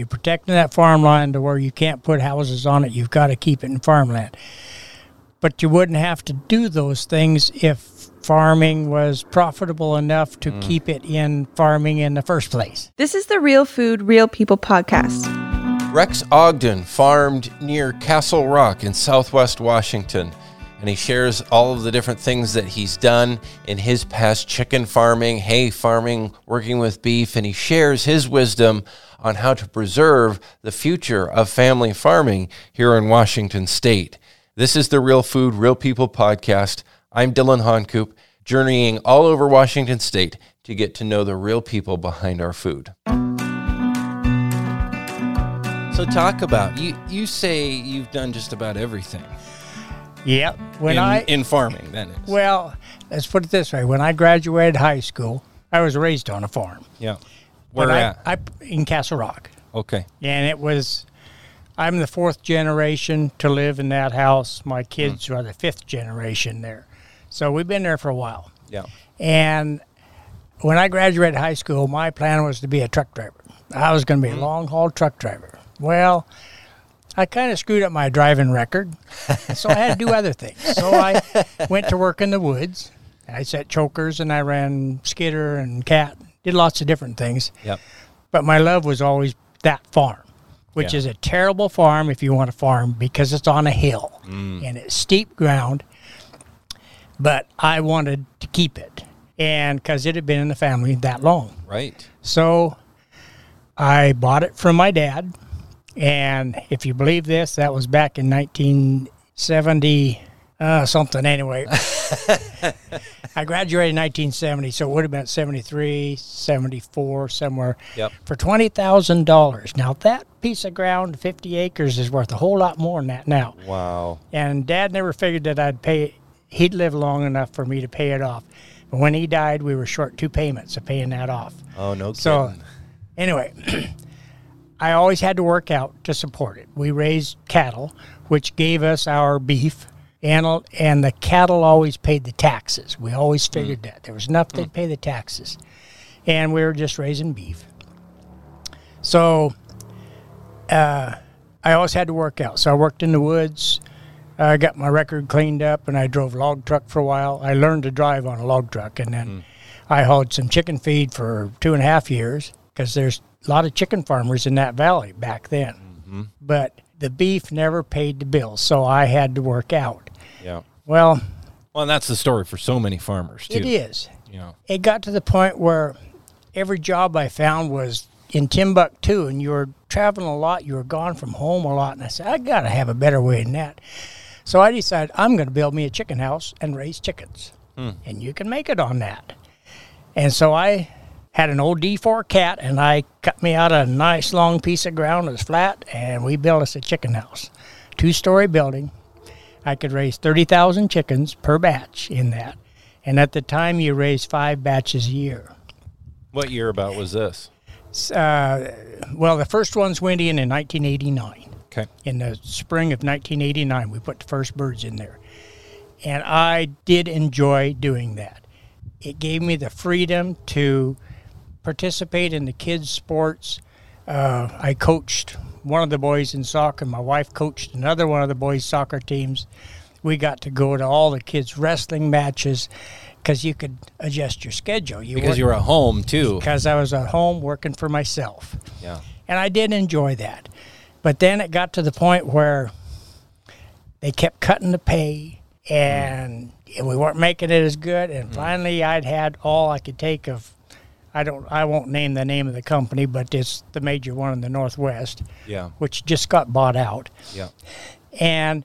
You're protecting that farmland to where you can't put houses on it. You've got to keep it in farmland. But you wouldn't have to do those things if farming was profitable enough to mm. keep it in farming in the first place. This is the Real Food, Real People podcast. Rex Ogden farmed near Castle Rock in southwest Washington, and he shares all of the different things that he's done in his past chicken farming, hay farming, working with beef, and he shares his wisdom on how to preserve the future of family farming here in Washington state. This is the Real Food, Real People podcast. I'm Dillon Honcoop, journeying all over Washington state to get to know the real people behind our food. So talk about you. You say you've done just about everything Yep. When in, I in farming. That is. well, let's put it this way: when I graduated high school, I was raised on a farm. yeah. Where I, at? I in Castle Rock, okay. and it was. I'm the fourth generation to live in that house. My kids Hmm. are the fifth generation there, so we've been there for a while. Yeah. And when I graduated high school, my plan was to be a truck driver. I was going to be a long haul truck driver. Well, I kind of screwed up my driving record, so I had to do other things. So I went to work in the woods. I set chokers and I ran skidder and cat, did lots of different things. Yep. But my love was always that farm, which Yeah. is a terrible farm if you want to farm because it's on a hill mm. and it's steep ground. But I wanted to keep it, and because it had been in the family that long. Right. So I bought it from my dad. And if you believe this, that was back in 1970, uh, something anyway. I graduated in 1970, so it would have been 73, 74, somewhere. Yep. For $20,000. Now, that piece of ground, 50 acres, is worth a whole lot more than that now. Wow. And dad never figured that I'd pay, he'd live long enough for me to pay it off. But when he died, we were short two payments of paying that off. Oh no kidding. So, anyway, I always had to work out to support it. We raised cattle, which gave us our beef, and and the cattle always paid the taxes. We always mm. figured that there was enough they'd mm. pay the taxes, and we were just raising beef. So, uh, I always had to work out. So I worked in the woods. I got my record cleaned up, and I drove log truck for a while. I learned to drive on a log truck, and then mm. I hauled some chicken feed for two and a half years because there's a lot of chicken farmers in that valley back then. Mm-hmm. But the beef never paid the bills, so I had to work out. Yeah. Well, Well, and that's the story for so many farmers too. it is. Yeah. It got to the point where every job I found was in Timbuktu, and you were traveling a lot. You were gone from home a lot, and I said, I got to have a better way than that. So I decided I'm going to build me a chicken house and raise chickens, hmm. and you can make it on that. And so I had an old D4 cat, and I cut me out a nice long piece of ground that was flat, and we built us a chicken house, two story building. I could raise 30,000 chickens per batch in that. And at the time, you raised five batches a year. What year about was this? Uh, well, the first ones went in in 1989. Okay. In the spring of 1989, we put the first birds in there. And I did enjoy doing that. It gave me the freedom to participate in the kids' sports. Uh, I coached one of the boys in soccer. My wife coached another one of the boys' soccer teams. We got to go to all the kids' wrestling matches because you could adjust your schedule. You Because you were at home too. because I was at home working for myself. Yeah. And I did enjoy that. But then it got to the point where they kept cutting the pay and we weren't making it as good. And mm. finally, I'd had all I could take of. I don't. I won't name the name of the company, but it's the major one in the Northwest, Yeah. which just got bought out. Yeah. And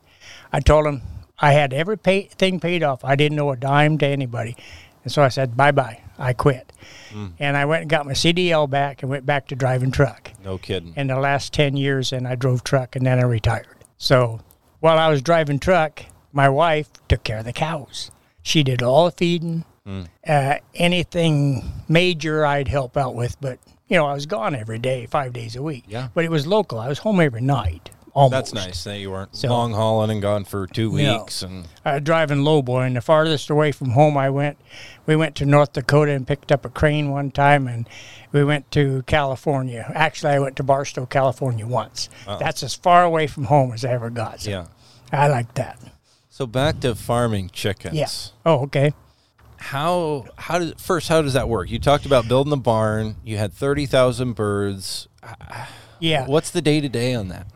I told him I had every pay, thing paid off. I didn't owe a dime to anybody. And so I said, bye bye. I quit. Mm. And I went and got my CDL back and went back to driving truck No kidding. in the last 10 years. And I drove truck and then I retired. So while I was driving truck, my wife took care of the cows. She did all the feeding, uh, anything major I'd help out with. But, you know, I was gone every day, five days a week. Yeah. But it was local. I was home every night, almost. That's nice that you weren't So- long hauling and gone for two No. weeks. And uh, driving lowboy, and the farthest away from home I went, we went to North Dakota and picked up a crane one time, and we went to California. Actually, I went to Barstow, California once. That's as far away from home as I ever got. So yeah. I like that. So back to farming chickens. Yeah. Oh, okay. How how does first how does that work? You talked about building the barn. You had thirty thousand birds. Yeah. What's the day to day on that?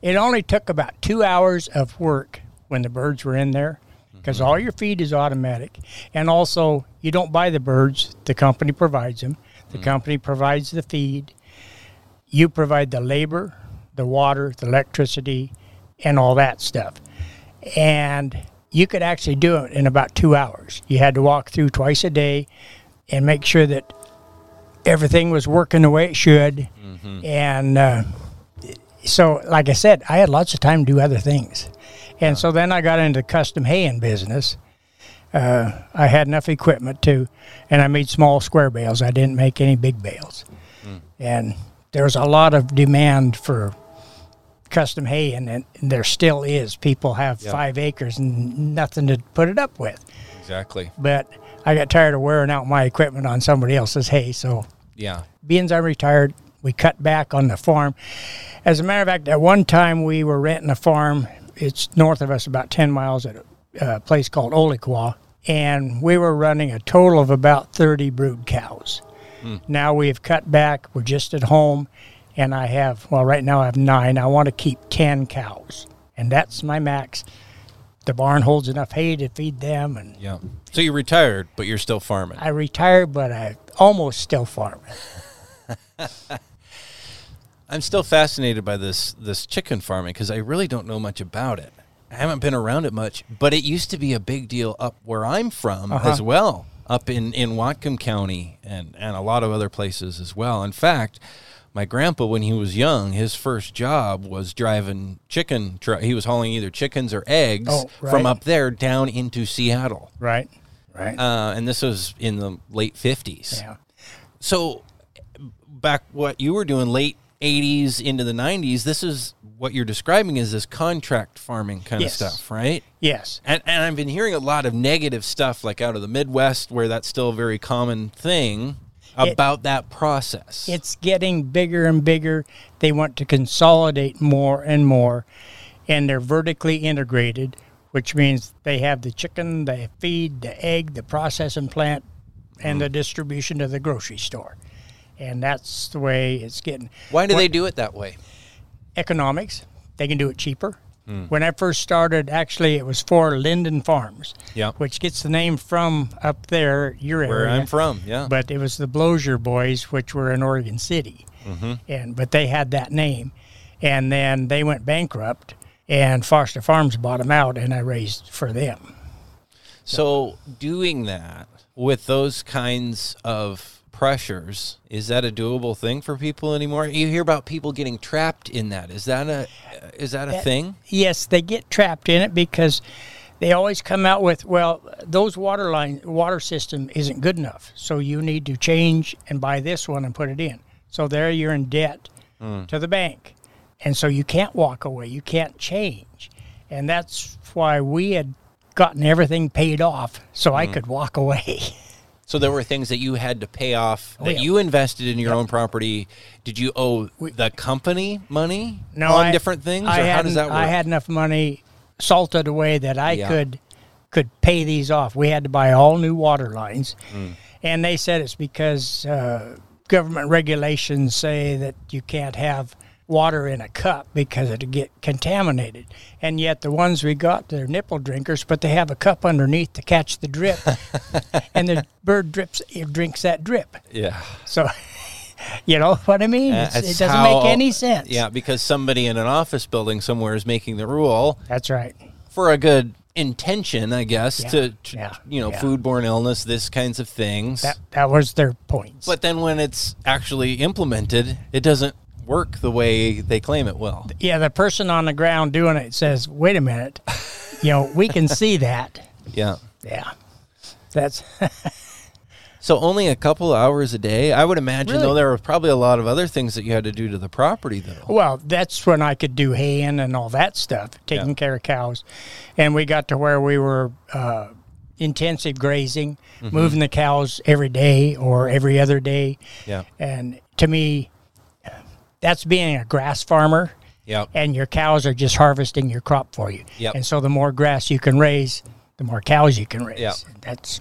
It only took about two hours of work when the birds were in there because mm-hmm. all your feed is automatic. And also, you don't buy the birds, the company provides them. The mm-hmm. company provides the feed. You provide the labor, the water, the electricity, and all that stuff. And you could actually do it in about two hours. You had to walk through twice a day and make sure that everything was working the way it should. And uh, so, like I said, I had lots of time to do other things. And so then I got into custom haying business. Uh, I had enough equipment to, and I made small square bales. I didn't make any big bales. And there was a lot of demand for custom hay, and, and there still is. People have Yeah. five acres and nothing to put it up with. Exactly. But I got tired of wearing out my equipment on somebody else's hay, so Yeah. being I'm retired, we cut back on the farm. As a matter of fact, at one time we were renting a farm. It's north of us, about 10 miles, at a, a place called Olequa. And we were running a total of about 30 brood cows. Hmm. Now we've cut back. We're just at home. And I have, well, right now I have nine. I want to keep 10 cows. And that's my max. The barn holds enough hay to feed them. And Yeah. So you retired, but you're still farming. I retired, but I almost still farm. I'm still fascinated by this this chicken farming because I really don't know much about it. I haven't been around it much, but it used to be a big deal up where I'm from Uh-huh. as well, up in in Whatcom County and and a lot of other places as well. In fact, my grandpa when he was young, his first job was driving chicken. Tr- he was hauling either chickens or eggs Oh, from up there down into Seattle, Right. Right. uh, and this was in the late 50s. yeah. So back what you were doing late 80s into the 90s, this is what you're describing is this contract farming kind Yes. of stuff, right? Yes. And, and I've been hearing a lot of negative stuff like out of the Midwest where that's still a very common thing It- about that process. It's getting bigger and bigger. They want to consolidate more and more, and they're vertically integrated, which means they have the chicken, the feed, the egg, the processing plant, and the mm. distribution to the grocery store. And that's the way it's getting. Why do they do it that way? Economics, they can do it cheaper. Hmm. When I first started, actually, it was for Lynden Farms, Yeah. which gets the name from up there, your Where area. I'm from, yeah. but it was the Blozier boys, which were in Oregon City, mm-hmm. and but they had that name, and then they went bankrupt, and Foster Farms bought them out, and I raised for them. So doing that with those kinds of pressures, is that a doable thing for people anymore? You hear about people getting trapped in that. Is that a is that a eh, thing? Yes, they get trapped in it because they always come out with, well, those water line water system isn't good enough, so you need to change and buy this one and put it in. So there you're in debt hmm. to the bank, and so you can't walk away. You can't change, and that's why we had gotten everything paid off, so I hmm. could walk away. So there were things that you had to pay off that yeah. you invested in your own property. Did you owe the company money No, on I- different things, I or how does that work? I had enough money salted away that I Yeah. could could pay these off. We had to buy all new water lines, Mm. and they said it's because uh, government regulations say that you can't have water in a cup because it'd get contaminated. And yet the ones we got, they're nipple drinkers, but they have a cup underneath to catch the drip, and the bird drips it drinks that drip. yeah, So. You know what I mean? It's, it doesn't how- make any sense. Yeah, because somebody in an office building somewhere is making the rule That's right. for a good intention, I guess, Yeah, to, to yeah, you know yeah. foodborne illness, this kinds of things. That that was their point. but then when it's actually implemented, it doesn't work the way they claim it will. yeah, the person on the ground doing it says, "Wait a minute, you know, we can see that." Yeah. Yeah, that's So only a couple hours a day. I would imagine Really? though there were probably a lot of other things that you had to do to the property though. Well, that's when I could do haying and all that stuff, taking Yeah. care of cows. And we got to where we were uh, intensive grazing, Mm-hmm. moving the cows every day or every other day. Yeah. And to me, that's being a grass farmer. Yeah. and your cows are just harvesting your crop for you. Yep. And so the more grass you can raise, the more cows you can raise. Yep. That's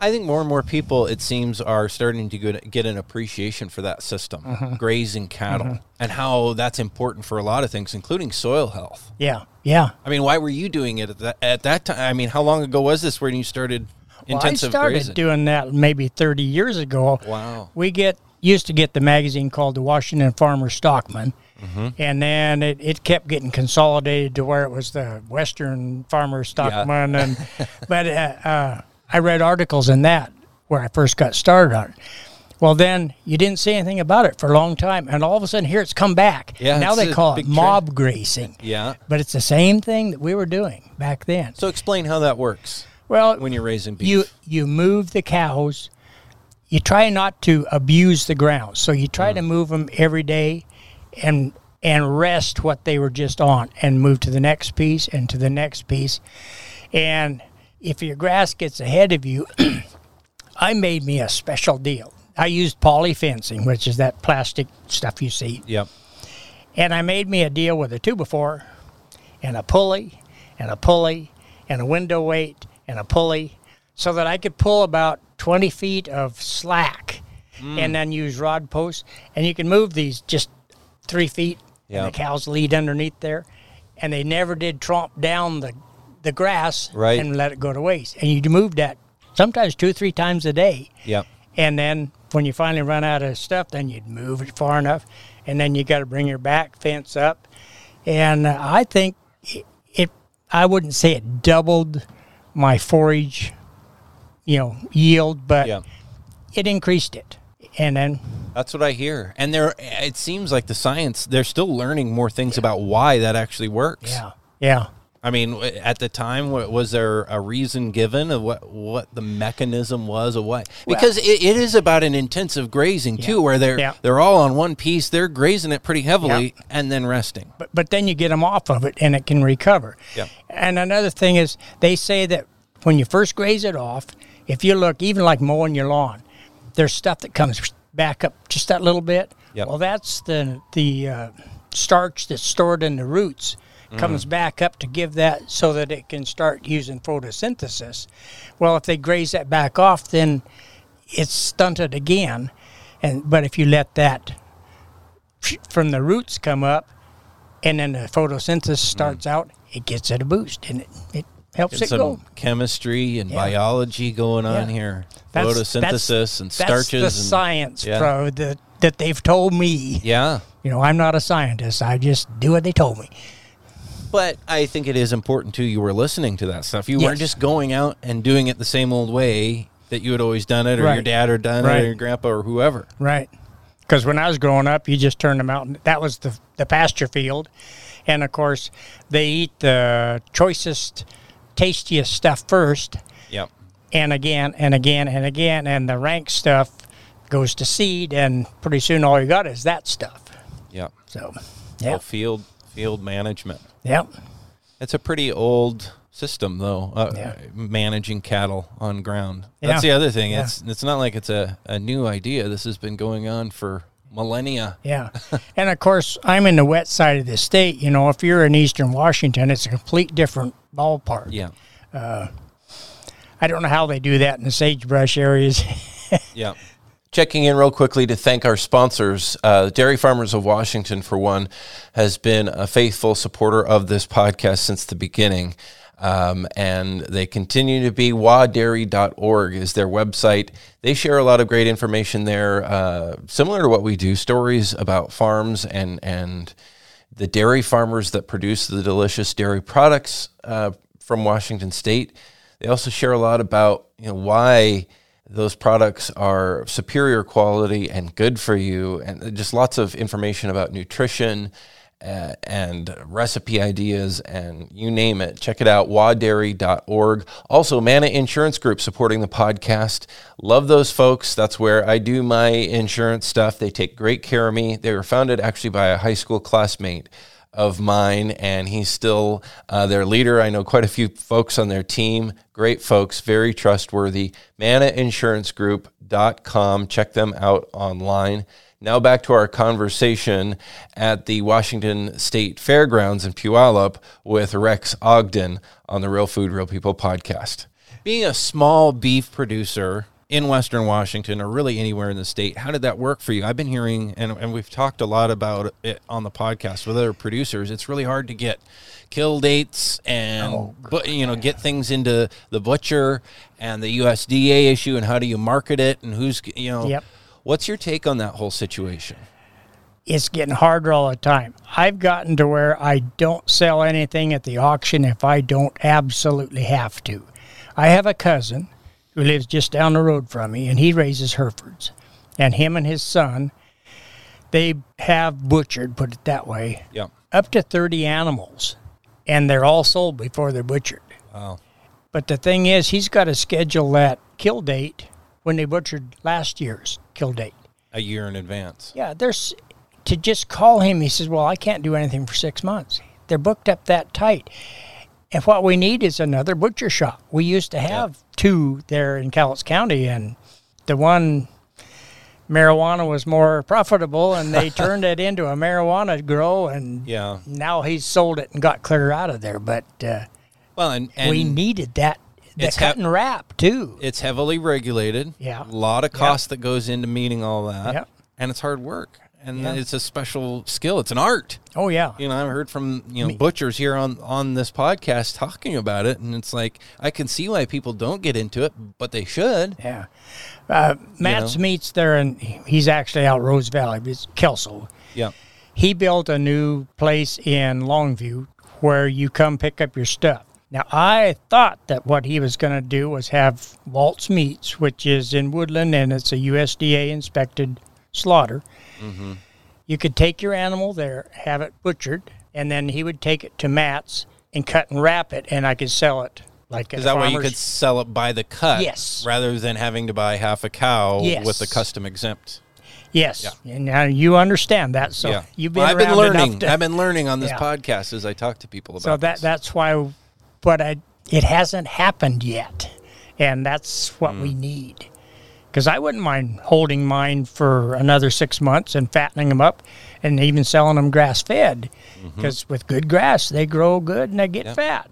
I think more and more people, it seems, are starting to get, an appreciation for that system, Mm-hmm. grazing cattle, and how that's important for a lot of things, including soil health. yeah, yeah. I mean, why were you doing it at that, at that time? I mean, how long ago was this when you started Well, intensive I started grazing? doing that maybe 30 years ago. Wow. We get used to get the magazine called the Washington Farmer Stockman. Mm-hmm. And then it, it kept getting consolidated to where it was the Western Farmer Stockman. And but uh, uh, I read articles in that where I first got started on it. Well, then you didn't say anything about it for a long time, and all of a sudden here it's come back. Yeah, now they call it big trend. mob grazing. Yeah. But it's the same thing that we were doing back then. So explain how that works Well, when you're raising beef. you you move the cows. You try not to abuse the ground, so you try to mm. move them every day, and and rest what they were just on, and move to the next piece and to the next piece. And if your grass gets ahead of you, I made me a special deal. I used poly fencing, which is that plastic stuff you see. yep. And I made me a deal with a two before, and a pulley, and a pulley, and a window weight, and a pulley, so that I could pull about 20 feet of slack Mm. and then use rod posts. And you can move these just three feet, Yeah. and the cows lead underneath there. And they never did tromp down the, the grass Right. and let it go to waste. And you move that sometimes two or three times a day. Yep. And then when you finally run out of stuff, then you'd move it far enough, and then you got to bring your back fence up. And uh, I think it, it, I wouldn't say it doubled my forage, you know, yield, but Yeah. it increased it. And then, That's what I hear. And there it seems like the science they're still learning more things about why that actually works. yeah, yeah. I mean, at the time, was there a reason given of what what the mechanism was of what? Because it, it is about an intensive grazing too, where they're Yeah. they're all on one piece, they're grazing it pretty heavily, and then resting. But, but then you get them off of it and it can recover. Yeah. And another thing is, they say that when you first graze it off, if you look, even like mowing your lawn, there's stuff that comes back up just that little bit. Yep. Well, that's the the uh, starch that's stored in the roots comes back up to give that so that it can start using photosynthesis. Well, if they graze that back off, then it's stunted again. And but if you let that from the roots come up, and then the photosynthesis starts out, it gets it a boost, and it, it helps it some go. chemistry and Yeah. biology going on Yeah. here. That's- Photosynthesis that's- and That's starches. the and, science, yeah. pro, that, that they've told me. Yeah. You know, I'm not a scientist. I just do what they told me. But I think it is important too. You were listening to that stuff. You weren't just going out and doing it the same old way that you had always done it, or your dad had done it, or your grandpa, or whoever. Right. Because when I was growing up, you just turned them out. And that was the, the pasture field. And of course, they eat the choicest, tastiest stuff first, Yep. and again, and again, and again. And the rank stuff goes to seed, and pretty soon all you got is that stuff. Yep. So, yeah. field field management. Yeah. It's a pretty old system, though. Uh, Yeah. Managing cattle on ground. That's Yeah. the other thing. Yeah. It's it's not like it's a, a new idea. This has been going on for millennia. Yeah. and of course, I'm in the wet side of the state. You know, if you're in eastern Washington, it's a complete different ballpark. Yeah. I don't know how they do that in the sagebrush areas. Yeah. Checking in real quickly to thank our sponsors. Uh, Dairy Farmers of Washington, for one, has been a faithful supporter of this podcast since the beginning. Um, and they continue to be. wadairy.org is their website. They share a lot of great information there, uh, similar to what we do stories about farms and, and the dairy farmers that produce the delicious dairy products uh, from Washington State. They also share a lot about you know why those products are superior quality and good for you, and just lots of information about nutrition uh, and recipe ideas and you name it. Check it out, wadairy.org. Also, Mana Insurance Group supporting the podcast. Love those folks. That's where I do my insurance stuff. They take great care of me. They were founded actually by a high school classmate of mine, and he's still uh, their leader. I know quite a few folks on their team. Great folks, very trustworthy. ManaInsuranceGroup.com. Check them out online. Now back to our conversation at the Washington State Fairgrounds in Puyallup with Rex Ogden on the Real Food, Real People podcast. Being a small beef producer in Western Washington or really anywhere in the state, how did that work for you? I've been hearing, and, and we've talked a lot about it on the podcast with other producers. It's really hard to get kill dates and Oh, but you know get things into the butcher and the USDA issue and how do you market it and who's you know Yep. What's your take on that whole situation? it's getting harder all the time. I've gotten to where I don't sell anything at the auction if I don't absolutely have to. I have a cousin who lives just down the road from me, and he raises Herefords. And him and his son, they have butchered, put it that way, Yeah. up to 30 animals, and they're all sold before they're butchered. Wow. But the thing is, he's got to schedule that uh, kill date when they butchered last year's kill date. A year in advance. Yeah, there's to just call him. He says, "Well, I can't do anything for six months. They're booked up that tight." And what we need is another butcher shop. We used to have two there in Cowlitz County, and the one marijuana was more profitable, and they turned it into a marijuana grow, and Yeah. now he's sold it and got clear out of there. But uh, Well, and, and we needed that It's cut hap- and wrap too. it's heavily regulated. Yeah. A lot of cost that goes into meeting all that. Yep. And it's hard work. And Yeah. it's a special skill. It's an art. Oh yeah, You know, I've heard from you know butchers here on on this podcast talking about it, and it's like I can see why people don't get into it, but they should. Yeah. Uh, Matt's know? Meats there, and he's actually out Rose Valley. It's Kelso. Yeah. He built a new place in Longview where you come pick up your stuff. Now, I thought that what he was going to do was have Waltz Meats, which is in Woodland, and it's a USDA inspected slaughter. Mm-hmm. You could take your animal there, have it butchered, and then he would take it to Matt's and cut and wrap it, and I could sell it like Is at that way you could sell it by the cut? Yes. Rather than having to buy half a cow Yes. with the custom exempt. Yes, Yeah. and now you understand that. So yeah. you've been Well, I've been learning. to, I've been learning on this Yeah. podcast as I talk to people about so that this. that's why, but I, it hasn't happened yet, and that's what we Hmm. need. Because I wouldn't mind holding mine for another six months and fattening them up, and even selling them grass fed. Mm-hmm. Because with good grass, they grow good and they get fat.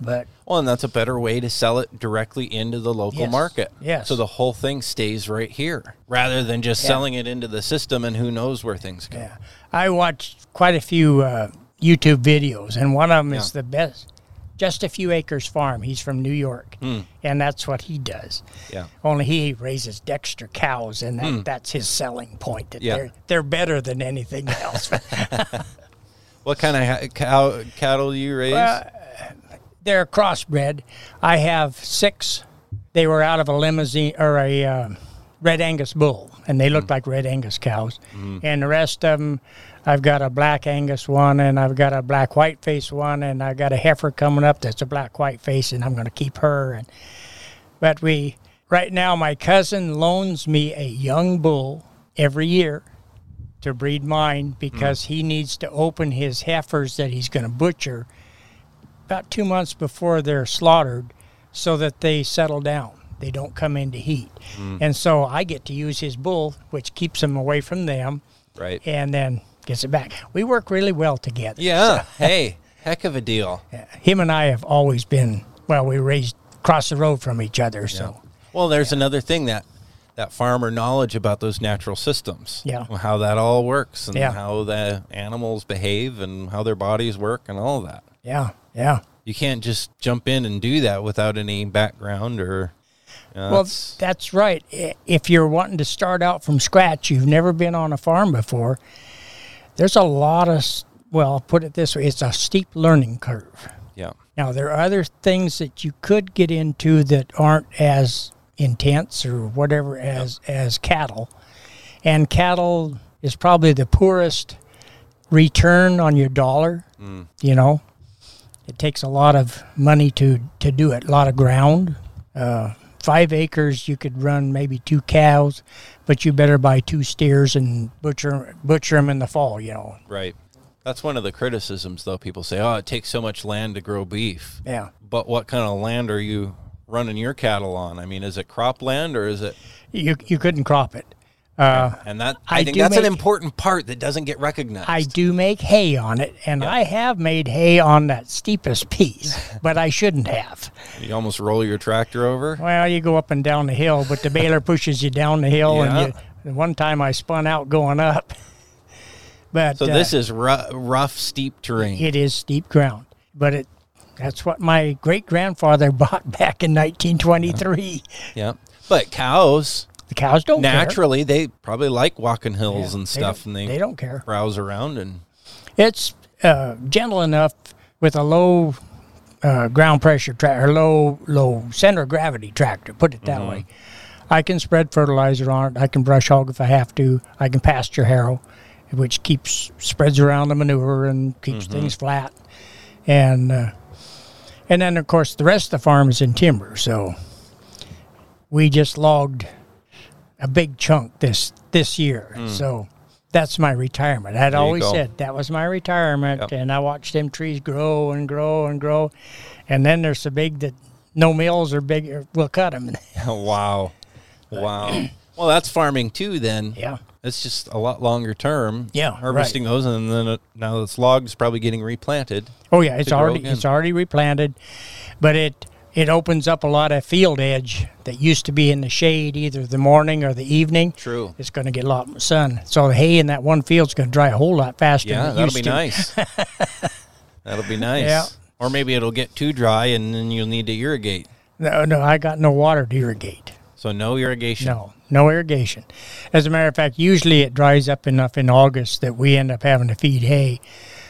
But Well, and that's a better way to sell it directly into the local Yes. market. Yes. So the whole thing stays right here rather than just Yeah. selling it into the system and who knows where things go. Yeah, I watched quite a few uh, YouTube videos, and one of them is the best. Just a few acres farm. He's from New York, Hmm. and that's what he does. Yeah. Only he raises Dexter cows, and that, that's his selling point. That Hmm. Yeah. they're they're better than anything else. What kind of cow cattle do you raise? Well, they're crossbred. I have six. They were out of a Limousin or a um, Red Angus bull, and they look like Red Angus cows. And the rest of them, I've got a Black Angus one, and I've got a Black White Face one, and I've got a heifer coming up that's a Black White Face, and I'm going to keep her. And but we right now, my cousin loans me a young bull every year to breed mine because mm. he needs to open his heifers that he's going to butcher about two months before they're slaughtered so that they settle down. They don't come into heat. Mm. And so I get to use his bull, which keeps them away from them right. and then gets it back. We work really well together. Yeah. hey, heck of a deal. Him and I have always been, well, we raised across the road from each other. So, Well, there's another thing that that farmer knowledge about those natural systems. Yeah. How that all works and Yeah. how the animals behave and how their bodies work and all of that. yeah, yeah. You can't just jump in and do that without any background or. you know, Well, it's- that's right. If you're wanting to start out from scratch, you've never been on a farm before, there's a lot of, well, I'll put it this way it's a steep learning curve. yeah. Now, there are other things that you could get into that aren't as intense or whatever as, as cattle. And cattle is probably the poorest return on your dollar. You know, it takes a lot of money to to do it. A lot of ground. Uh, five acres, you could run maybe two cows, but you better buy two steers and butcher butcher them in the fall. You know. Right. That's one of the criticisms, though. People say, "Oh, it takes so much land to grow beef." Yeah. But what kind of land are you running your cattle on? I mean, is it cropland or is it? You you couldn't crop it. Uh, And that I, I think that's an important part that doesn't get recognized. I do make hay on it, and I have made hay on that steepest piece, but I shouldn't have. you almost roll your tractor over. Well, you go up and down the hill, but the baler pushes you down the hill, Yeah. and you, one time I spun out going up. But So uh, this is rough, rough, steep terrain. it is steep ground, but it that's what my great grandfather bought back in 1923. yeah. But cows, The cows don't care. naturally, they probably like walking hills Yeah, and stuff, don't- and they, they don't care. browse around and It's uh, gentle enough with a low uh, ground pressure tractor, low low center of gravity tractor. Put it Mm-hmm. that way. I can spread fertilizer on it. I can brush hog if I have to. I can pasture harrow, which keeps spreads around the manure and keeps Mm-hmm. things flat. And uh, and then of course the rest of the farm is in timber. So we just logged a big chunk this this year. So that's my retirement. I'd Mm. always go. said that was my retirement, Yep. and I watched them trees grow and grow and grow, and then they're so big that no mills are big or will cut them. wow, wow. well, that's farming too. Then yeah, it's just a lot longer term. Yeah, harvesting those, and then it, now this log is probably getting replanted. oh yeah, it's already it's already replanted, but it it opens up a lot of field edge that used to be in the shade either the morning or the evening. True. It's going to get a lot more sun, so the hay in that one field's going to dry a whole lot faster. Yeah, that'll be to. nice. that'll be nice. Yeah. Or maybe it'll get too dry, and then you'll need to irrigate. No, no, I got no water to irrigate. So no irrigation. No, no irrigation. As a matter of fact, usually it dries up enough in August that we end up having to feed hay.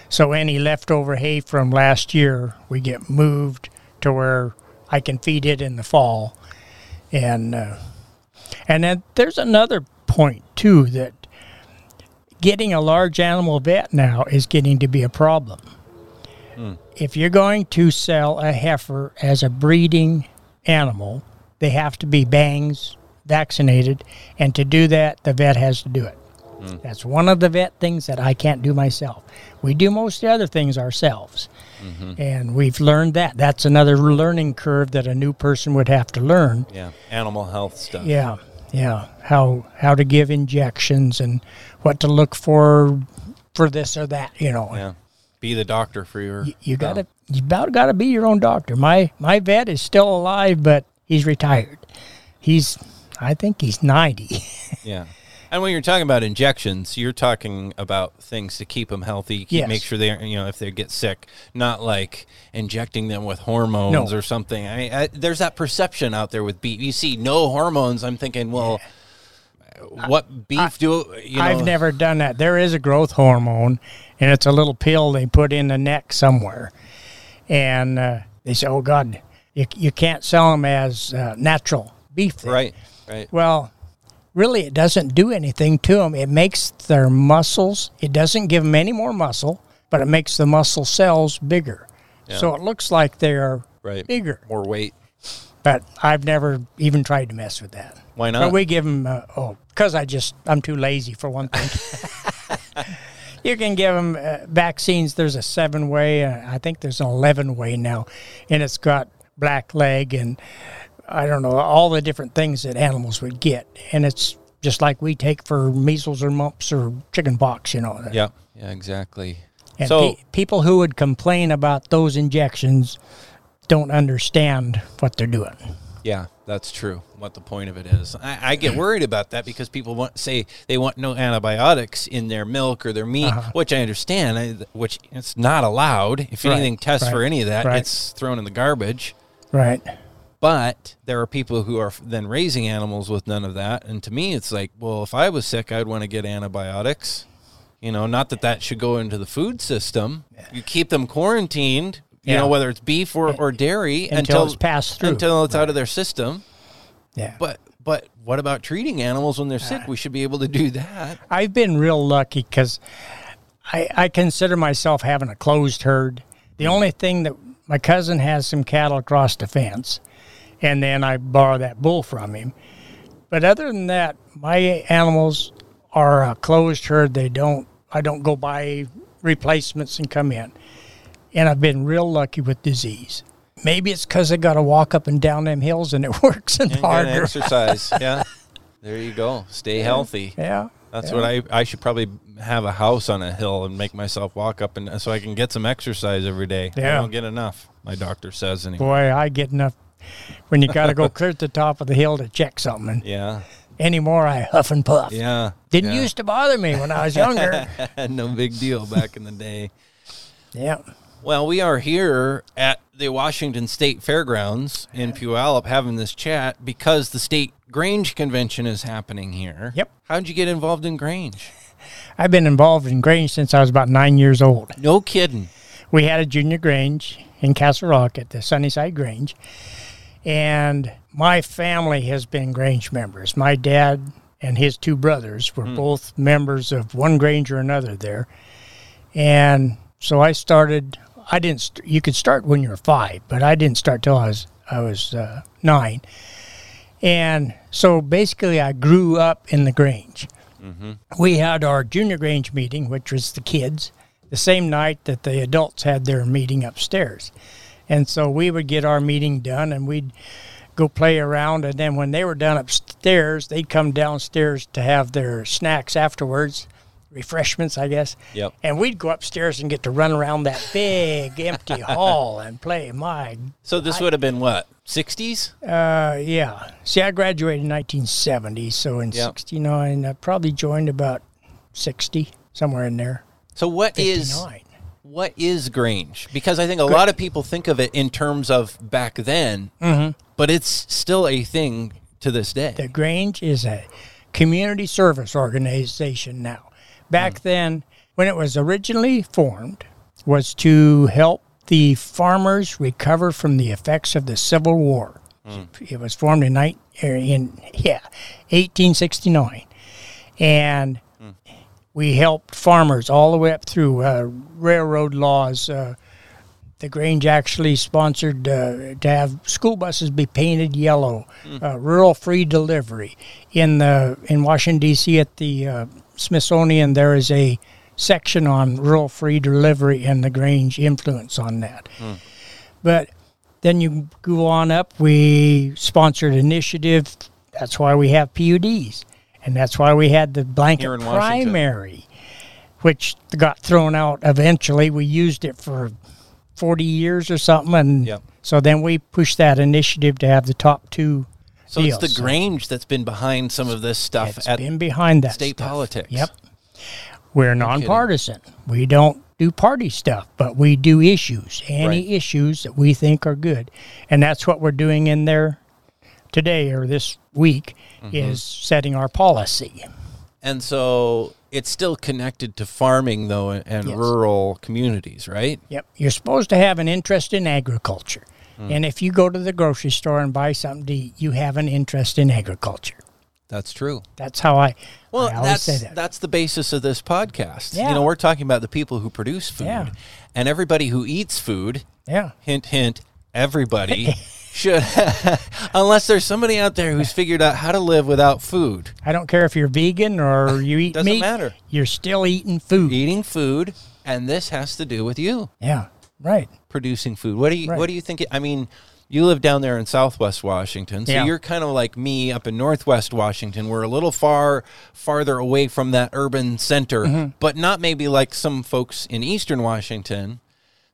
So any leftover hay from last year, we get moved to where I can feed it in the fall. And uh, and then there's another point too that getting a large animal vet now is getting to be a problem. If you're going to sell a heifer as a breeding animal, they have to be bangs vaccinated, and to do that, the vet has to do it. Mm. That's one of the vet things that I can't do myself. We do most of the other things ourselves, mm-hmm. and we've learned that. That's another learning curve that a new person would have to learn. Yeah, animal health stuff. Yeah, yeah. How how to give injections and what to look for for this or that. You know, Yeah. Be the doctor for your. you gotta you about gotta be your own doctor. My my vet is still alive, but he's retired. He's I think he's ninety. Yeah. And when you're talking about injections, you're talking about things to keep them healthy, keep, Yes. make sure they, you know, if they get sick, not like injecting them with hormones No. or something. I mean, I, there's that perception out there with beef. You see no hormones. I'm thinking, well, what beef do you know? I've never done that. There is a growth hormone, and it's a little pill they put in the neck somewhere, and uh, they say, "Oh God, you you can't sell them as uh, natural beef." then." Right. Right. Well, really, it doesn't do anything to them. It makes their muscles, it doesn't give them any more muscle, but it makes the muscle cells bigger. So it looks like they're Right. bigger. More weight. But I've never even tried to mess with that. Why But not? we give them, uh, oh, because I just, I'm too lazy for one thing. you can give them uh, vaccines. There's a seven way, uh, I think there's an 11 way now, and it's got black leg and I don't know, all the different things that animals would get. And it's just like we take for measles or mumps or chicken pox, you know. yeah. Yeah. Exactly. And so pe- people who would complain about those injections don't understand what they're doing. Yeah, that's true. What the point of it is, I, I get worried about that because people want say they want no antibiotics in their milk or their meat, Uh-huh. which I understand. I, which it's not allowed. If Right, anything tests for any of that, right. it's thrown in the garbage. Right. But there are people who are then raising animals with none of that, and to me, it's like, well, if I was sick, I'd want to get antibiotics. You know, not that that should go into the food system. You keep them quarantined. You Yeah. know, whether it's beef or, or dairy Until it's passed through. until it's out of their system. Yeah. But but what about treating animals when they're sick? Ah. We should be able to do that. I've been real lucky because I, I consider myself having a closed herd. The hmm. only thing that my cousin has some cattle across the fence, and then I borrow that bull from him. But other than that, my animals are a closed herd. They don't. I don't go buy replacements and come in. And I've been real lucky with disease. Maybe it's because I got to walk up and down them hills and it works and And harder. exercise. yeah. There you go. Stay healthy. Yeah. That's yeah. what I I should probably have a house on a hill and make myself walk up and so I can get some exercise every day. Yeah. I don't get enough. My doctor says anyway. Boy, I get enough when you got to go clear to the top of the hill to check something. Yeah. anymore, I huff and puff. Yeah. Didn't yeah. used to bother me when I was younger. no big deal back in the day. yeah. Well, we are here at the Washington State Fairgrounds in Puyallup having this chat because the state Grange convention is happening here. Yep. How'd you get involved in Grange? I've been involved in Grange since I was about nine years old. No kidding. We had a junior Grange in Castle Rock at the Sunnyside Grange. And my family has been Grange members. My dad and his two brothers were both members of one Grange or another there. And so I started, I didn't, st- you could start when you were five, but I didn't start till I was, I was uh, nine. And so basically I grew up in the Grange. We had our junior Grange meeting, which was the kids, the same night that the adults had their meeting upstairs. And so we would get our meeting done and we'd go play around. And then when they were done upstairs, they'd come downstairs to have their snacks afterwards, refreshments, I guess. Yep. And we'd go upstairs and get to run around that big empty hall and play. My, So this would have been what? 60s? uh, yeah. See, I graduated in 1970. So in Yep. 69, I probably joined about 60, somewhere in there. So what is 59. What is Grange? Because I think a lot of people think of it in terms of back then, mm-hmm. but it's still a thing to this day. The Grange is a community service organization now. Back hmm. then, when it was originally formed, was to help the farmers recover from the effects of the Civil War. Hmm. It was formed in, er, in yeah, 1869. And we helped farmers all the way up through uh, railroad laws. Uh, the Grange actually sponsored uh, to have school buses be painted yellow, uh, rural free delivery. In the in Washington D.C. at the uh, Smithsonian, there is a section on rural free delivery and the Grange influence on that. But then you go on up. We sponsored initiative. That's why we have PUDs, and that's why we had the blanket Here in Washington. primary, which got thrown out eventually. We used it for 40 years or something, and Yep. so then we pushed that initiative to have the top two. So deals. it's the Grange that's been behind some of this stuff It's at been behind that state stuff. politics. Yep. We're nonpartisan. We don't do party stuff, but we do issues, any Right. issues that we think are good. And that's what we're doing in there today or this week Mm-hmm. is setting our policy. And so it's still connected to farming though and Yes. rural communities, right? Yep. You're supposed to have an interest in agriculture. Hmm. And if you go to the grocery store and buy something to eat, you have an interest in agriculture. That's true. That's how I, Well, I that's say that. that's the basis of this podcast. Yeah. You know, we're talking about the people who produce food, Yeah. and everybody who eats food. yeah. Hint, hint. Everybody should, unless there's somebody out there who's figured out how to live without food. I don't care if you're vegan or you eat meat. Doesn't meat. matter. You're still eating food. Eating food, and this has to do with you Yeah. Right. producing food. What do you Right. What do you think? It, I mean, you live down there in Southwest Washington, so Yeah. you're kind of like me up in Northwest Washington. We're a little far farther away from that urban center, Mm-hmm. but not maybe like some folks in Eastern Washington.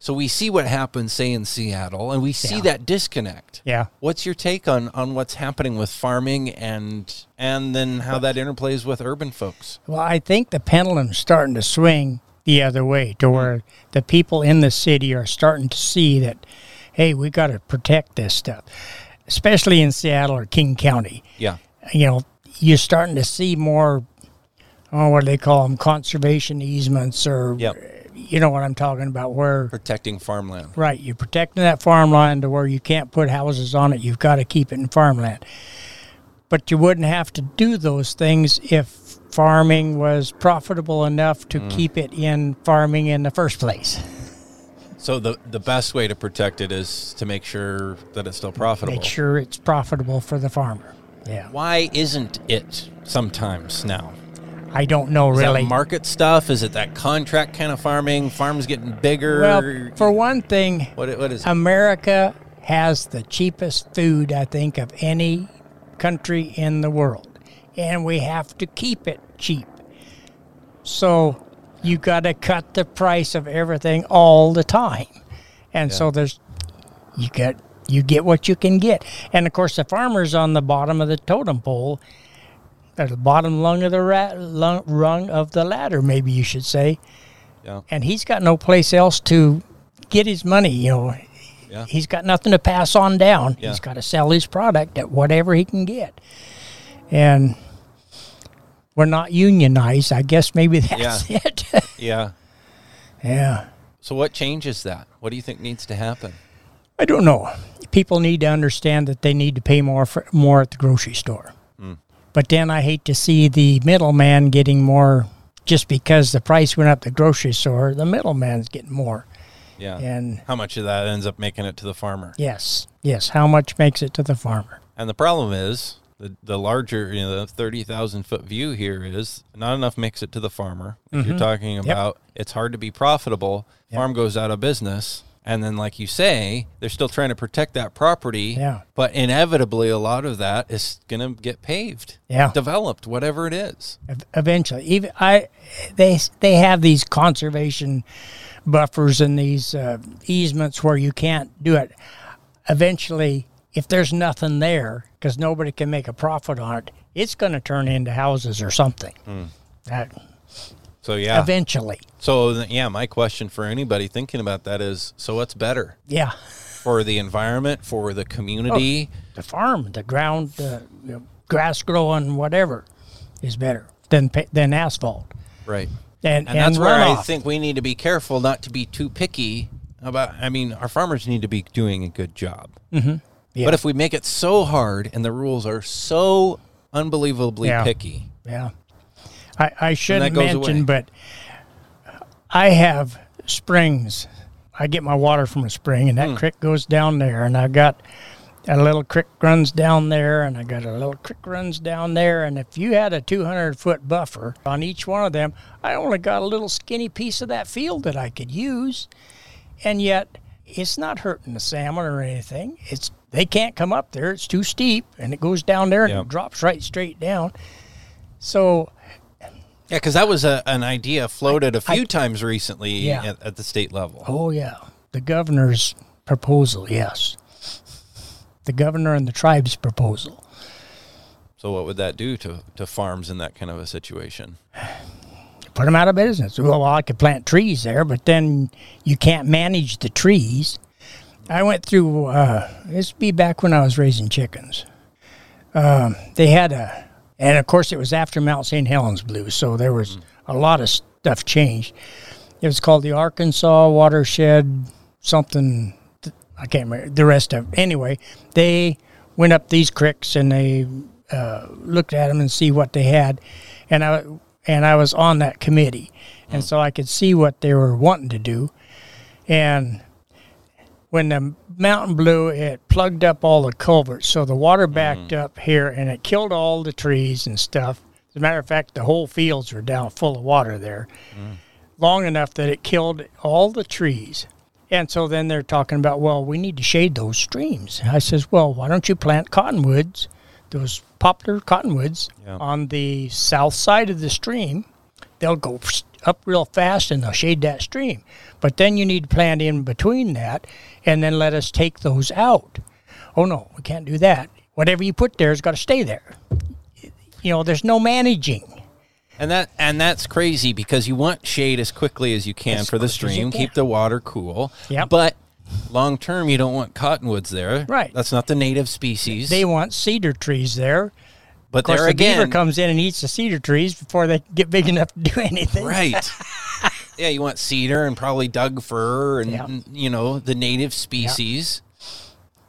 So we see what happens, say in Seattle, and we see Yeah. that disconnect. Yeah. What's your take on, on what's happening with farming and and then how that interplays with urban folks? Well, I think the pendulum's starting to swing the other way to hmm. where the people in the city are starting to see that, hey, we got to protect this stuff, especially in Seattle or King County. Yeah. You know, you're starting to see more, oh, what do they call them, conservation easements or, Yep. You know what I'm talking about, where, Protecting farmland. right, you're protecting that farmland to where you can't put houses on it. You've got to keep it in farmland. But you wouldn't have to do those things if farming was profitable enough to mm. keep it in farming in the first place. So the the best way to protect it is to make sure that it's still profitable. Make sure it's profitable for the farmer. Yeah. Why isn't it sometimes now? I don't know Is really. market stuff? Is it that contract kind of farming? Farms getting bigger? well, for one thing, what what is it? America has the cheapest food, I think, of any country in the world. And we have to keep it cheap. So you got to cut the price of everything all the time. And so there's, you get, you get what you can get. And of course, the farmer's on the bottom of the totem pole, or the bottom rung of the ra- lung, rung of the ladder, maybe you should say. Yeah. And he's got no place else to get his money. You know, Yeah. he's got nothing to pass on down. Yeah. He's got to sell his product at whatever he can get. And we're not unionized. I guess maybe that's it. Yeah. yeah. So what changes that? What do you think needs to happen? I don't know. People need to understand that they need to pay more for more at the grocery store. But then I hate to see the middleman getting more just because the price went up at the grocery store. The middleman's getting more. Yeah. And How much of that ends up making it to the farmer? yes, yes. How much makes it to the farmer? And the problem is the the larger, you know, the thirty thousand foot view here is not enough makes it to the farmer. Like You're mm-hmm. talking about it's hard to be profitable. Farm goes out of business. And then, like you say, they're still trying to protect that property. Yeah. But inevitably, a lot of that is going to get paved, Yeah. developed, whatever it is. Eventually, even I, they they have these conservation buffers and these uh, easements where you can't do it. Eventually, if there's nothing there because nobody can make a profit on it, it's going to turn into houses or something. That So yeah. eventually, So yeah, my question for anybody thinking about that is: so what's better yeah. for the environment, for the community? The farm, the ground, the you know, grass growing, whatever, is better than than asphalt. Right. And, And, that's where I think we need to be careful not to be too picky about. I mean, our farmers need to be doing a good job. Mm-hmm. Yeah. But if we make it so hard and the rules are so unbelievably Yeah. picky, Yeah. I, I shouldn't mention, away. but I have springs. I get my water from a spring, and that Hmm. creek goes down there, and I got a little creek runs down there, and I got a little creek runs down there. And if you had a 200 foot buffer on each one of them, I only got a little skinny piece of that field that I could use, and yet it's not hurting the salmon or anything. It's they can't come up there; it's too steep, and it goes down there and it drops right straight down. So yeah, because that was a, an idea floated a few I- times recently Yeah. at, at the state level. Oh, yeah. The governor's proposal, yes. The governor and the tribe's proposal. So what would that do to, to farms in that kind of a situation? Put them out of business. Well, I could plant trees there, but then you can't manage the trees. I went through, uh, this be back when I was raising chickens. Um, they had a, and of course it was after Mount St. Helens blew, so there was a lot of stuff changed. It was called the Arkansas Watershed something. I can't remember the rest of. Anyway, they went up these creeks and they uh, looked at them and see what they had, and I and I was on that committee, and so I could see what they were wanting to do, and when the mountain blew, it plugged up all the culverts, so the water mm. backed up here, and it killed all the trees and stuff. As a matter of fact, the whole fields were down full of water there, mm. long enough that it killed all the trees. And so then they're talking about, well, we need to shade those streams. I says, well, why don't you plant cottonwoods, those poplar cottonwoods, Yeah. on the south side of the stream? They'll go up real fast and they'll shade that stream. But then you need to plant in between that and then let us take those out. Oh, no, we can't do that. Whatever you put there has got to stay there. You know, there's no managing. And that and that's crazy because you want shade as quickly as you can As for the quick as you stream, keep the water cool. Yep. But long term, you don't want cottonwoods there. Right. That's not the native species. They want cedar trees there. But course, there the again, beaver comes in and eats the cedar trees before they get big enough to do anything. right? yeah, you want cedar and probably Doug fir and Yeah. you know the native species.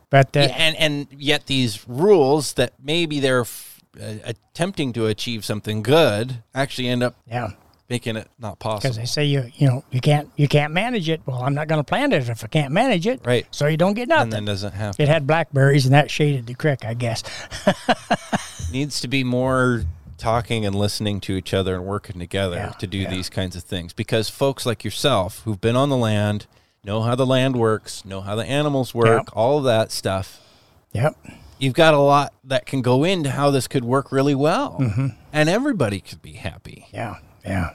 But uh, Yeah, and and yet these rules that maybe they're f- uh, attempting to achieve something good actually end up Yeah. Making it not possible. Because they say you you know you can't you can't manage it. Well, I'm not going to plant it if I can't manage it. Right. So you don't get nothing. and then doesn't happen. it had blackberries and that shaded the creek, I guess. needs to be more talking and listening to each other and working together Yeah, to do yeah. these kinds of things because folks like yourself who've been on the land know how the land works know how the animals work all of that stuff Yep. you've got a lot that can go into how this could work really well Mm-hmm. and everybody could be happy Yeah. Yeah.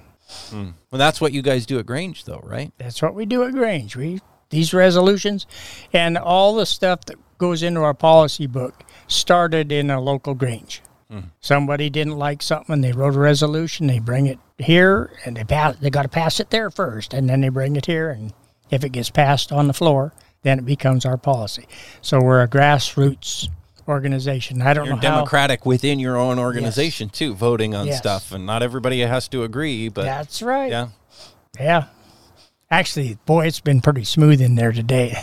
Hmm. well that's what you guys do at grange though right That's what we do at Grange. We these resolutions and all the stuff that goes into our policy book started in a local Grange. Hmm. Somebody didn't like something they wrote a resolution, they bring it here and they pass they got to pass it there first and then they bring it here and if it gets passed on the floor, then it becomes our policy. So we're a grassroots organization. I don't you're know how democratic within your own organization too voting on Yes. stuff and not everybody has to agree but That's right. yeah Yeah. Actually, boy, it's been pretty smooth in there today.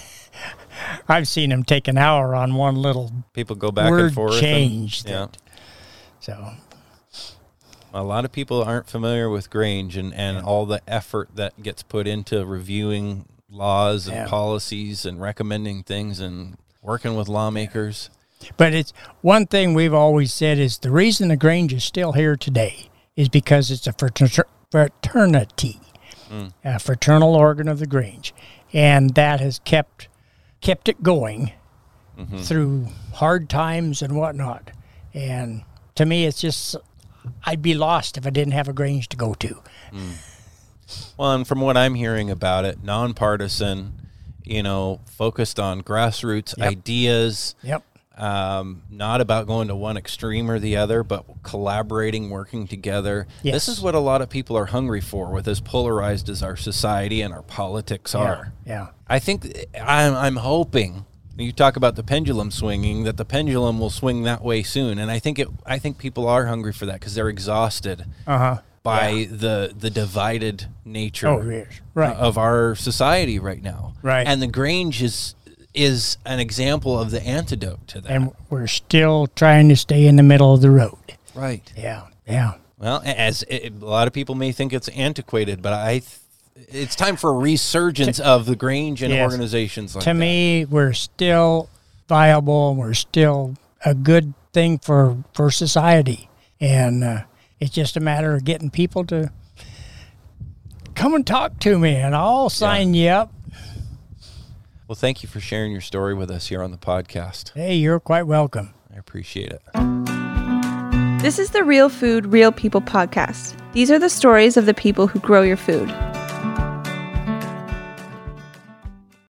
I've seen him take an hour on one little people go back and forth and- change. yeah that- So, A lot of people aren't familiar with Grange and, and all the effort that gets put into reviewing laws and Yeah. policies and recommending things and working with lawmakers. But it's one thing we've always said is the reason the Grange is still here today is because it's a frater- fraternity, mm. a fraternal organ of the Grange, and that has kept kept it going mm-hmm. through hard times and whatnot. And to me, it's just I'd be lost if I didn't have a Grange to go to. Mm. Well, and from what I'm hearing about it, nonpartisan, you know, focused on grassroots Yep. ideas, Yep. Um, not about going to one extreme or the other, but collaborating, working together. This is what a lot of people are hungry for with as polarized as our society and our politics are. Yeah. I think I'm, I'm hoping you talk about the pendulum swinging that the pendulum will swing that way soon, and I think it. I think people are hungry for that because they're exhausted Uh huh. by the the divided nature Oh, yes. Right. of our society right now. Right. and the Grange is is an example of the antidote to that. and we're still trying to stay in the middle of the road. right. Yeah. Yeah. Well, as it, a lot of people may think it's antiquated, but I. Th- it's time for a resurgence of the Grange and Yes. organizations like to that. me, we're still viable. We're still a good thing for for society, and uh, it's just a matter of getting people to come and talk to me, and I'll sign you up. Well, thank you for sharing your story with us here on the podcast. Hey, you're quite welcome. I appreciate it. This is the Real Food, Real People podcast. These are the stories of the people who grow your food.